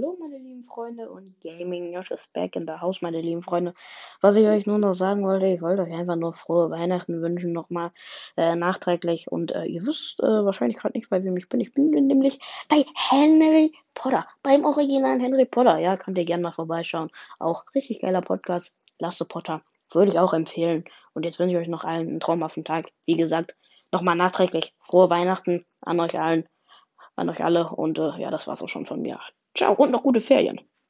hallo meine lieben Freunde und Gaming Josh ist back in the house, meine lieben Freunde. Was ich euch nur noch sagen wollte, ich wollte euch einfach nur frohe Weihnachten wünschen nochmal äh, nachträglich und äh, ihr wisst äh, wahrscheinlich gerade nicht, bei wem ich bin. Ich bin nämlich bei Henry Potter, beim originalen Henry Potter. Ja, könnt ihr gerne mal vorbeischauen. Auch richtig geiler Podcast, Lasse Potter. Würde ich auch empfehlen. Und jetzt wünsche ich euch noch allen einen traumhaften Tag. Wie gesagt, nochmal nachträglich frohe Weihnachten an euch allen an euch alle und äh, ja, das war's auch schon von mir. Ciao und noch gute Ferien.